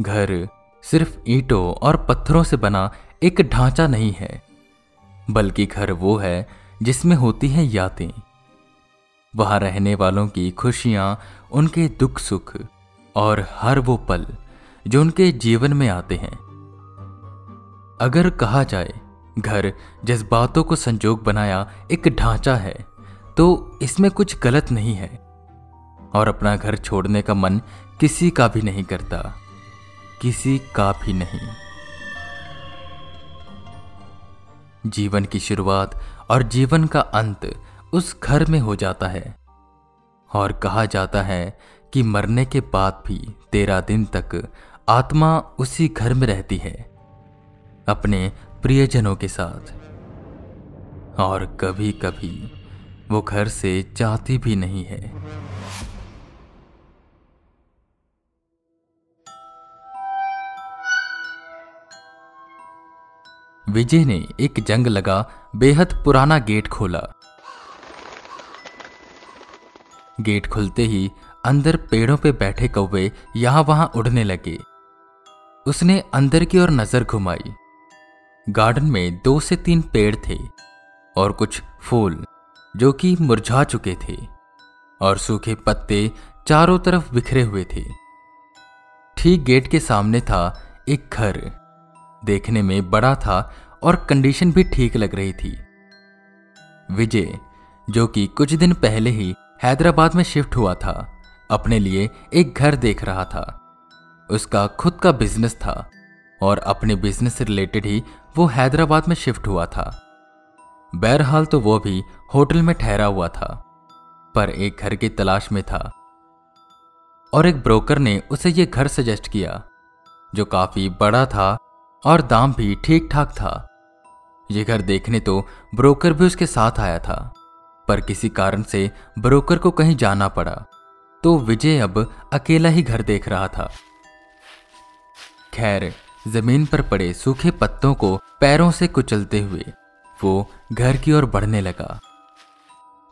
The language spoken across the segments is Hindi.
घर सिर्फ़ ईंटों और पत्थरों से बना एक ढांचा नहीं है, बल्कि घर वो है जिसमें होती हैं यादें। वहाँ रहने वालों की खुशियाँ, उनके दुख सुख और हर वो पल जो उनके जीवन में आते हैं। अगर कहा जाए, घर जज्बातों को संजोग बनाया एक ढांचा है तो इसमें कुछ गलत नहीं है, और अपना घर छोड़ने का मन किसी का भी नहीं करता। किसी का भी नहीं। जीवन की शुरुआत और जीवन का अंत उस घर में हो जाता है। और कहा जाता है कि मरने के बाद भी तेरह दिन तक आत्मा उसी घर में रहती है, अपने प्रियजनों के साथ। और कभी कभी वो घर से जाती भी नहीं है। विजय ने एक जंग लगा, बेहद पुराना गेट खोला। गेट खुलते ही अंदर पेड़ों पे बैठे कौवे यहाँ वहाँ उड़ने लगे। उसने अंदर की ओर नज़र घुमाई। गार्डन में दो से तीन पेड़ थे और कुछ फूल जो कि मुरझा चुके थे और सूखे पत्ते चारों तरफ़ बिखरे हुए थे। ठीक गेट के सामने था एक घर। देखने में बड़ा था और कंडीशन भी ठीक लग रही थी। विजय, जो कि कुछ दिन पहले ही हैदराबाद में शिफ्ट हुआ था, अपने लिए एक घर देख रहा था। उसका खुद का बिज़नेस था और अपने बिज़नेस से रिलेटेड ही वो हैदराबाद में शिफ्ट हुआ था। बहरहाल तो वो भी होटल में ठहरा हुआ था, पर एक घर की तलाश में था। और एक ब्रोकर ने उसे ये घर सजेस्ट किया, जो काफ़ी बड़ा था और दाम भी ठीक ठाक था। ये घर देखने तो ब्रोकर भी उसके साथ आया था, पर किसी कारण से ब्रोकर को कहीं जाना पड़ा तो विजय अब अकेला ही घर देख रहा था। खैर, ज़मीन पर पड़े सूखे पत्तों को पैरों से कुचलते हुए वो घर की ओर बढ़ने लगा।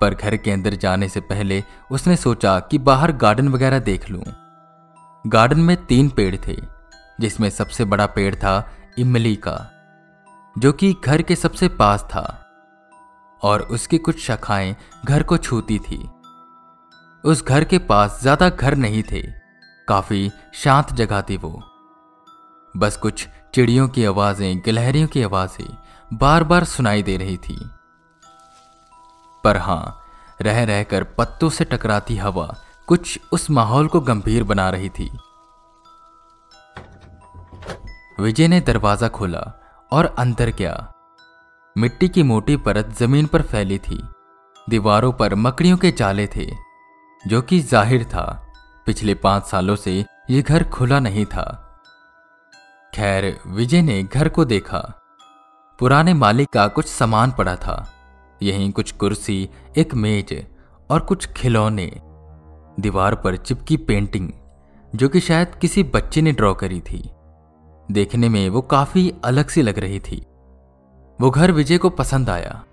पर घर के अंदर जाने से पहले उसने सोचा कि बाहर गार्डन वगैरह देख लूँ। गार्डन में तीन पेड़ थे, जिसमें सबसे बड़ा पेड़ था इमली का, जो कि घर के सबसे पास था, और उसकी कुछ शाखाएँ घर को छूती थी। उस घर के पास ज़्यादा घर नहीं थे, काफ़ी शांत जगह थी वो। बस कुछ चिड़ियों की आवाज़ें, गिलहरियों की आवाज़ें बार बार सुनाई दे रही थी। पर हाँ रह रहकर पत्तों से टकराती हवा कुछ उस माहौल को गंभीर बना रही थी। विजय ने दरवाज़ा खोला और अंदर गया। मिट्टी की मोटी परत ज़मीन पर फैली थी। दीवारों पर मकड़ियों के जाले थे, जो कि ज़ाहिर था। पिछले पाँच सालों से यह घर खुला नहीं था। खैर, विजय ने घर को देखा। पुराने मालिक का कुछ सामान पड़ा था। यहीं कुछ कुर्सी, एक मेज और कुछ खिलौने। दीवार पर चिपकी पेंटिंग, जो कि शायद किसी बच्चे ने ड्रॉ करी थी। देखने में वो काफ़ी अलग सी लग रही थी। वो घर विजय को पसंद आया।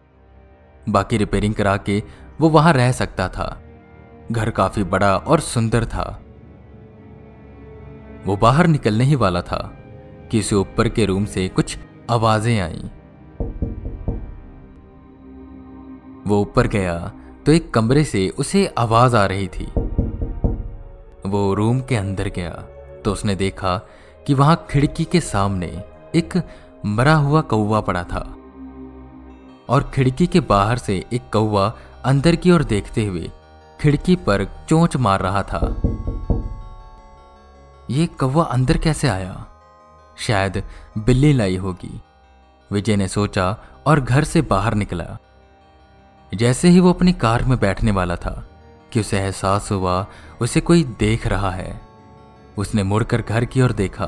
बाकी रिपेयरिंग करा के वो वहाँ रह सकता था। घर काफ़ी बड़ा और सुंदर था। वो बाहर निकलने ही वाला था। कि उसे ऊपर के रूम से कुछ आवाज़ें आई। वो ऊपर गया तो एक कमरे से उसे आवाज़ आ रही थी। वो रूम के अंदर गया तो उसने देखा कि वहाँ खिड़की के सामने एक मरा हुआ कौवा पड़ा था। और खिड़की के बाहर से एक कौवा अंदर की ओर देखते हुए खिड़की पर चोंच मार रहा था। ये कौवा अंदर कैसे आया? शायद बिल्ली लाई होगी। विजय ने सोचा और घर से बाहर निकला। जैसे ही वो अपनी कार में बैठने वाला था कि उसे एहसास हुआ, उसे कोई देख रहा है। उसने मुड़कर घर की ओर देखा।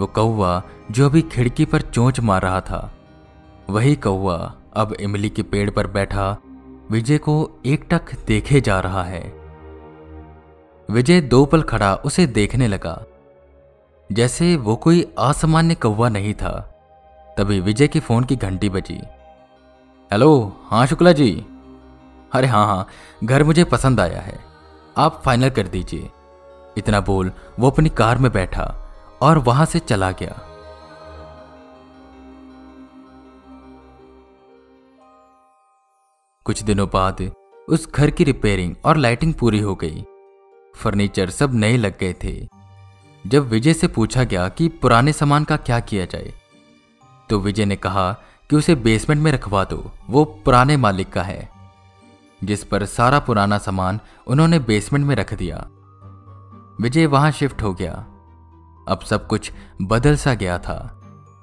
वो कौवा जो अभी खिड़की पर चोंच मार रहा था, वही कौवा अब इमली के पेड़ पर बैठा, विजय को एकटक देखे जा रहा है। विजय दो पल खड़ा उसे देखने लगा। जैसे वो कोई असामान्य कौवा नहीं था, तभी विजय की फ़ोन की घंटी बजी। हेलो हाँ शुक्ला जी? अरे हाँ हाँ घर मुझे पसंद आया है। आप फाइनल कर दीजिए। इतना बोल वो अपनी कार में बैठा और वहाँ से चला गया। कुछ दिनों बाद उस घर की रिपेयरिंग और लाइटिंग पूरी हो गई। फर्नीचर सब नए लग गए थे। जब विजय से पूछा गया कि पुराने सामान का क्या किया जाए तो विजय ने कहा कि उसे बेसमेंट में रखवा दो, वो पुराने मालिक का है। जिस पर सारा पुराना सामान उन्होंने बेसमेंट में रख दिया। विजय वहाँ शिफ्ट हो गया। अब सब कुछ बदल सा गया था।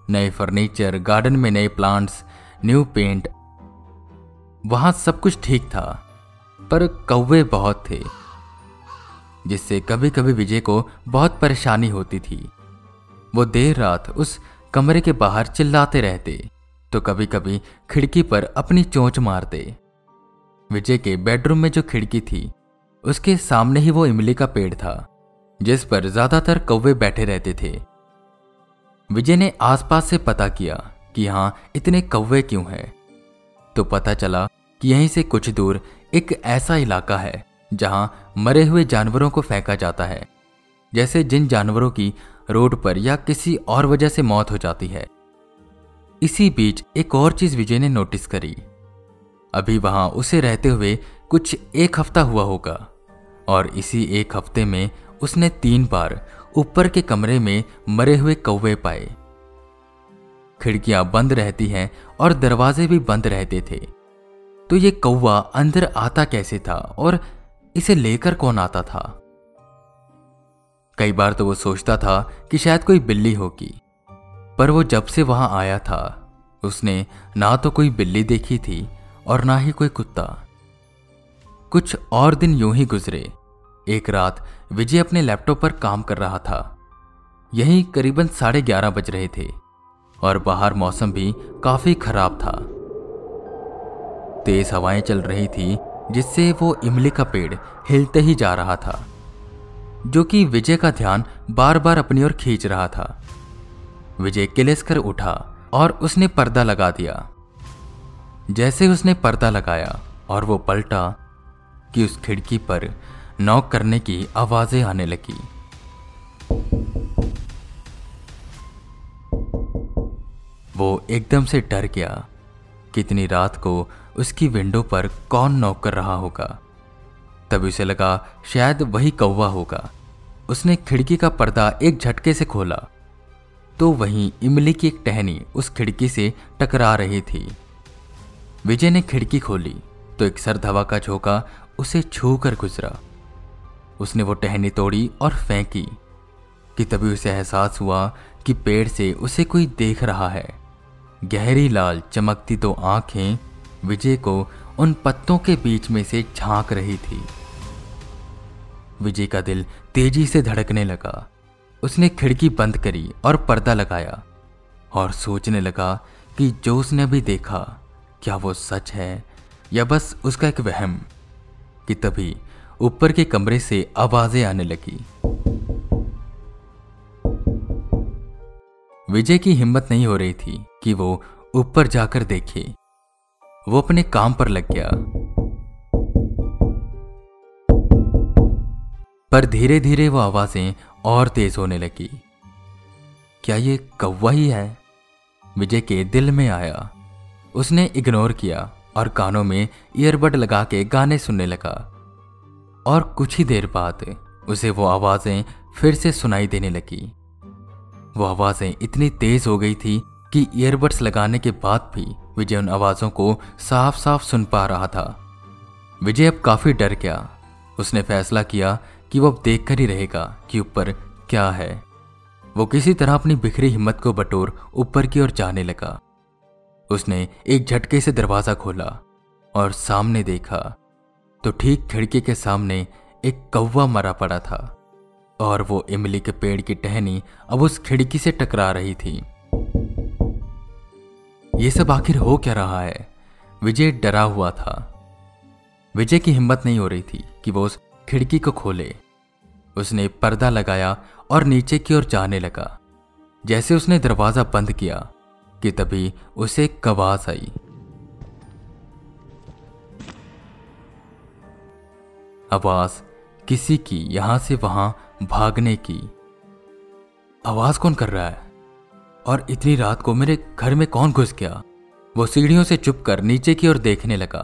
नए फर्नीचर, गार्डन में नए प्लांट्स, न्यू पेंट। वहाँ सब कुछ ठीक था, पर कौवे बहुत थे, जिससे कभी कभी विजय को बहुत परेशानी होती थी। वो देर रात उस कमरे के बाहर चिल्लाते रहते तो कभी कभी खिड़की पर अपनी चोंच मारते। विजय के बेडरूम में जो खिड़की थी, उसके सामने ही वो इमली का पेड़ था। जिस पर ज़्यादातर कौवे बैठे रहते थे। विजय ने आसपास से पता किया कि यहाँ इतने कौवे क्यों हैं। तो पता चला कि यहीं से कुछ दूर एक ऐसा इलाका है, जहाँ मरे हुए जानवरों को फेंका जाता है। जैसे जिन जानवरों की रोड पर या किसी और वजह से मौत हो जाती है। इसी बीच एक और चीज़ विजय ने नोटिस करी। अभी वहाँ उसे रहते हुए कुछ एक हफ़्ता हुआ होगा, और इसी एक हफ़्ते में उसने तीन बार ऊपर के कमरे में मरे हुए कौवे पाए। खिड़कियाँ बंद रहती हैं और दरवाजे भी बंद रहते थे। तो ये कौवा अंदर आता कैसे था और इसे लेकर कौन आता था? कई बार तो वो सोचता था कि शायद कोई बिल्ली होगी, पर वो जब से वहाँ आया था, उसने ना तो कोई बिल्ली देखी थी और ना ही कोई कुत्ता। कुछ और दिन यूँ ही गुजरे। एक रात विजय अपने लैपटॉप पर काम कर रहा था। यही करीबन साढ़े ग्यारह बज रहे थे और बाहर मौसम भी काफ़ी खराब था। तेज हवाएँ चल रही थी, जिससे वो इमली का पेड़ हिलते ही जा रहा था, जो कि विजय का ध्यान बार बार अपनी ओर खींच रहा था। विजय किलेस कर उठा और उसने पर्दा लगा दिया। जैसे उसने पर्दा लगाया और वो पलटा कि उस खिड़की पर नॉक करने की आवाज़ें आने लगी। वो एकदम से डर गया कितनी रात को उसकी विंडो पर कौन नॉक कर रहा होगा। तभी उसे लगा शायद वही कौवा होगा। उसने खिड़की का पर्दा एक झटके से खोला। तो वहीं इमली की एक टहनी उस खिड़की से टकरा रही थी। विजय ने खिड़की खोली तो एक सर्द हवा का झोंका उसे छू कर गुजरा। उसने वो टहनी तोड़ी और फेंकी, कि तभी उसे एहसास हुआ कि पेड़ से उसे कोई देख रहा है। गहरी लाल चमकती तो आँखें विजय को उन पत्तों के बीच में से झाँक रही थी। विजय का दिल तेज़ी से धड़कने लगा। उसने खिड़की बंद करी और पर्दा लगाया और सोचने लगा कि जो उसने अभी देखा, क्या वो सच है या बस उसका एक वहम, कि तभी ऊपर के कमरे से आवाज़ें आने लगी। विजय की हिम्मत नहीं हो रही थी कि वो ऊपर जाकर देखे। वो अपने काम पर लग गया। पर धीरे धीरे वो आवाज़ें और तेज होने लगी। क्या ये कौवा ही है? विजय के दिल में आया। उसने इग्नोर किया और कानों में ईयरबड लगा के गाने सुनने लगा। और कुछ ही देर बाद उसे वो आवाज़ें फिर से सुनाई देने लगी। वो आवाज़ें इतनी तेज हो गई थी कि ईयरबड्स लगाने के बाद भी विजय उन आवाजों को साफ़ साफ़ सुन पा रहा था। विजय अब काफ़ी डर गया। उसने फैसला किया कि वो अब देख कर ही रहेगा कि ऊपर क्या है। वो किसी तरह अपनी बिखरी हिम्मत को बटोर ऊपर की ओर जाने लगा। उसने एक झटके से दरवाज़ा खोला और सामने देखा तो ठीक खिड़की के सामने एक कौवा मरा पड़ा था, और वो इमली के पेड़ की टहनी अब उस खिड़की से टकरा रही थी। ये सब आखिर हो क्या रहा है? विजय डरा हुआ था। विजय की हिम्मत नहीं हो रही थी कि वो उस खिड़की को खोले। उसने पर्दा लगाया और नीचे की ओर जाने लगा। जैसे उसने दरवाज़ा बंद किया कि तभी उसे कवास आई। आवाज़ किसी की यहाँ से वहाँ भागने की। आवाज़ कौन कर रहा है? और इतनी रात को मेरे घर में कौन घुस गया? वो सीढ़ियों से चुप कर नीचे की ओर देखने लगा।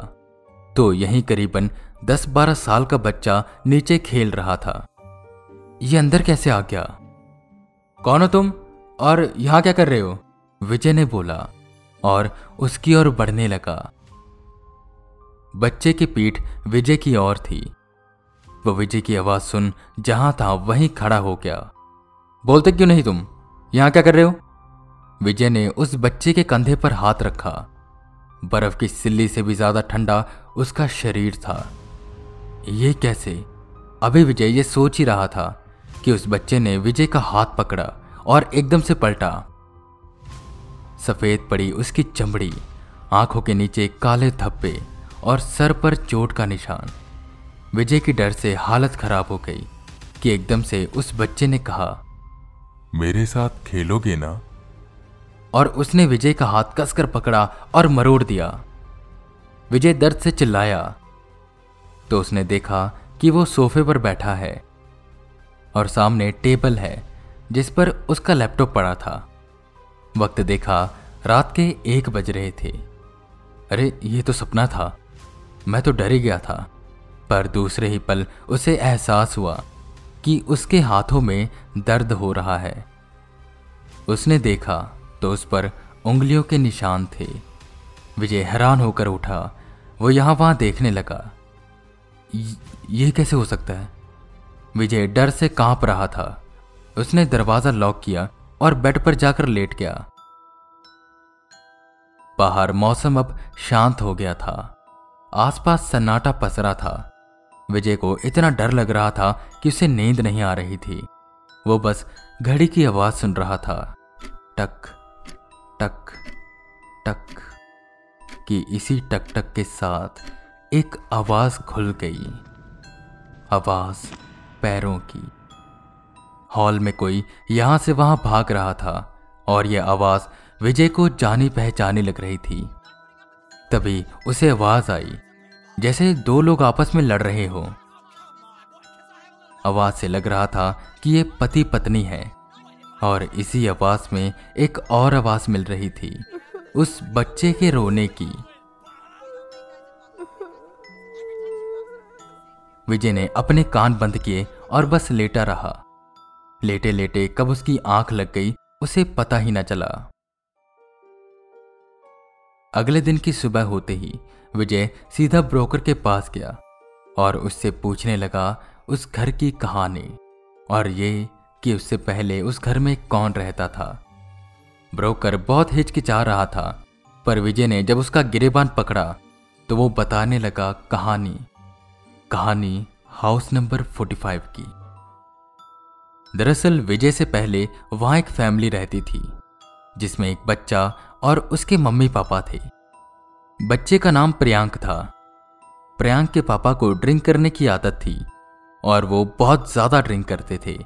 तो यहीं करीबन दस बारह साल का बच्चा नीचे खेल रहा था। ये अंदर कैसे आ गया? कौन हो तुम? और यहाँ क्या कर रहे हो? विजय ने बोला और उसकी ओर बढ़ने लगा। बच्चे की पीठ विजय की ओर थी। वो विजय की आवाज़ सुन जहाँ था वहीं खड़ा हो गया। बोलते क्यों नहीं तुम? यहाँ क्या कर रहे हो? विजय ने उस बच्चे के कंधे पर हाथ रखा। बर्फ़ की सिल्ली से भी ज़्यादा ठंडा उसका शरीर था। ये कैसे? अभी विजय ये सोच ही रहा था कि उस बच्चे ने विजय का हाथ पकड़ा और एकदम से पलटा। सफ़ेद पड़ी उसकी चमड़ी, आँखों के नीचे काले धब्बे और सर पर चोट का निशान। विजय की डर से हालत खराब हो गई कि एकदम से उस बच्चे ने कहा मेरे साथ खेलोगे ना? और उसने विजय का हाथ कसकर पकड़ा और मरोड़ दिया। विजय दर्द से चिल्लाया। तो उसने देखा कि वो सोफे पर बैठा है और सामने टेबल है जिस पर उसका लैपटॉप पड़ा था। वक्त देखा रात के एक बज रहे थे। अरे ये तो सपना था। मैं तो डर ही गया था। पर दूसरे ही पल उसे एहसास हुआ कि उसके हाथों में दर्द हो रहा है। उसने देखा तो उस पर उंगलियों के निशान थे। विजय हैरान होकर उठा। वो यहाँ वहाँ देखने लगा। ये कैसे हो सकता है? विजय डर से काँप रहा था। उसने दरवाज़ा लॉक किया और बेड पर जाकर लेट गया। बाहर मौसम अब शांत हो गया था। आसपास सन्नाटा पसरा था। विजय को इतना डर लग रहा था कि उसे नींद नहीं आ रही थी। वो बस घड़ी की आवाज़ सुन रहा था। टक टक टक, कि इसी टक टक के साथ एक आवाज़ खुल गई। आवाज़ पैरों की। हॉल में कोई यहाँ से वहाँ भाग रहा था और यह आवाज़ विजय को जानी पहचानी लग रही थी। तभी उसे आवाज़ आई। जैसे दो लोग आपस में लड़ रहे हो। आवाज़ से लग रहा था कि ये पति पत्नी है, और इसी आवाज़ में एक और आवाज़ मिल रही थी, उस बच्चे के रोने की। विजय ने अपने कान बंद किए और बस लेटा रहा। लेटे लेटे कब उसकी आँख लग गई, उसे पता ही न चला। अगले दिन की सुबह होते ही विजय सीधा ब्रोकर के पास गया और उससे पूछने लगा उस घर की कहानी और ये कि उससे पहले उस घर में कौन रहता था। ब्रोकर बहुत हिचकिचा रहा था, पर विजय ने जब उसका गिरेबान पकड़ा तो वो बताने लगा कहानी। कहानी हाउस नंबर 45 की। दरअसल विजय से पहले वहाँ एक फैमिली रहती थी। जिसमें एक बच्चा और उसके मम्मी पापा थे। बच्चे का नाम प्रियांक था। प्रियांक के पापा को ड्रिंक करने की आदत थी और वो बहुत ज़्यादा ड्रिंक करते थे।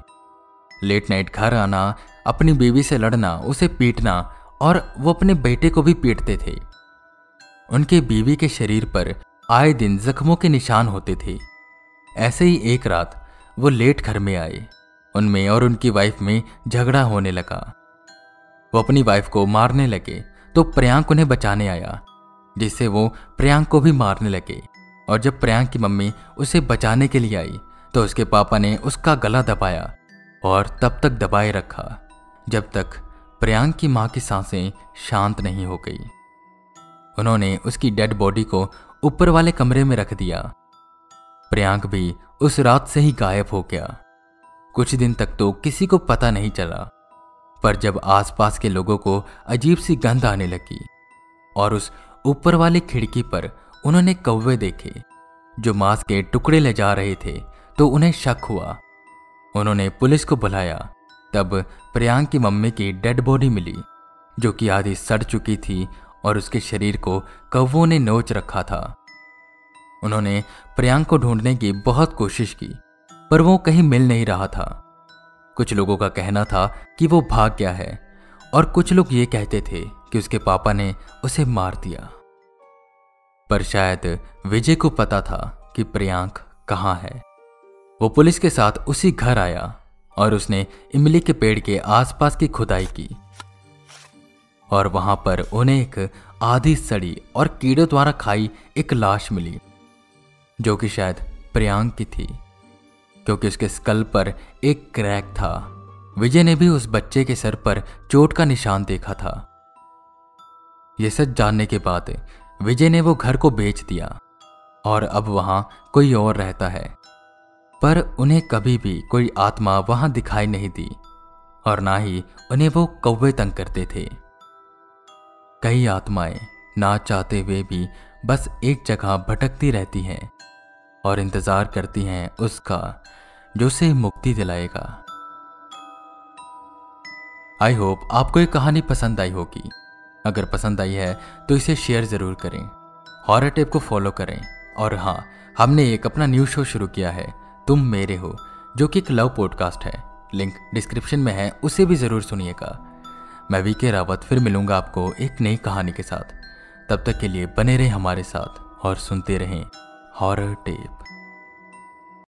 लेट नाइट घर आना, अपनी बीवी से लड़ना, उसे पीटना और वो अपने बेटे को भी पीटते थे। उनके बीवी के शरीर पर आए दिन जख्मों के निशान होते थे। ऐसे ही एक रात वो लेट घर में आए। उनमें और उनकी वाइफ में झगड़ा होने लगा। वो अपनी वाइफ को मारने लगे तो प्रियांक उन्हें बचाने आया, जिससे वो प्रियांक को भी मारने लगे। और जब प्रियांक की मम्मी उसे बचाने के लिए आई तो उसके पापा ने उसका गला दबाया और तब तक दबाए रखा, जब तक प्रियांक की माँ की साँसें शांत नहीं हो गई। उन्होंने उसकी डेड बॉडी को ऊपर वाले कमरे में रख दिया। प्रियांक भी उस रात से ही गायब हो गया। कुछ दिन तक तो किसी को पता नहीं चला। पर जब आसपास के लोगों को अजीब सी गंध आने लगी और उस ऊपर वाली खिड़की पर उन्होंने कौवे देखे, जो मांस के टुकड़े ले जा रहे थे तो उन्हें शक हुआ। उन्होंने पुलिस को बुलाया। तब प्रियांक की मम्मी की डेड बॉडी मिली, जो कि आधी सड़ चुकी थी और उसके शरीर को कौवों ने नोच रखा था। उन्होंने प्रियांक को ढूँढने की बहुत कोशिश की, पर वो कहीं मिल नहीं रहा था। कुछ लोगों का कहना था कि वो भाग गया है, और कुछ लोग ये कहते थे कि उसके पापा ने उसे मार दिया। पर शायद विजय को पता था कि प्रियांक कहाँ है। वो पुलिस के साथ उसी घर आया, और उसने इमली के पेड़ के आसपास की खुदाई की, और वहाँ पर उन्हें एक आधी सड़ी और कीड़ों द्वारा खाई एक लाश मिली, जो कि शायद प्रियांक की थी। क्योंकि उसके स्कल पर एक क्रैक था। विजय ने भी उस बच्चे के सर पर चोट का निशान देखा था। यह सच जानने के बाद विजय ने वो घर को बेच दिया और अब वहाँ कोई और रहता है। पर उन्हें कभी भी कोई आत्मा वहाँ दिखाई नहीं दी और ना ही उन्हें वो कौवे तंग करते थे। कई आत्माएँ ना चाहते हुए भी बस एक जगह भटकती रहती हैं। और इंतज़ार करती हैं उसका, जो उसे मुक्ति दिलाएगा। आई होप आपको ये कहानी पसंद आई होगी। अगर पसंद आई है तो इसे शेयर ज़रूर करें। हॉरर टेप को फॉलो करें। और हाँ हमने एक अपना न्यू शो शुरू किया है, तुम मेरे हो, जो कि एक लव पॉडकास्ट है। लिंक डिस्क्रिप्शन में है, उसे भी ज़रूर सुनिएगा। मैं वी के रावत, फिर मिलूँगा आपको एक नई कहानी के साथ। तब तक के लिए बने रहें हमारे साथ, और सुनते रहें। Horror tape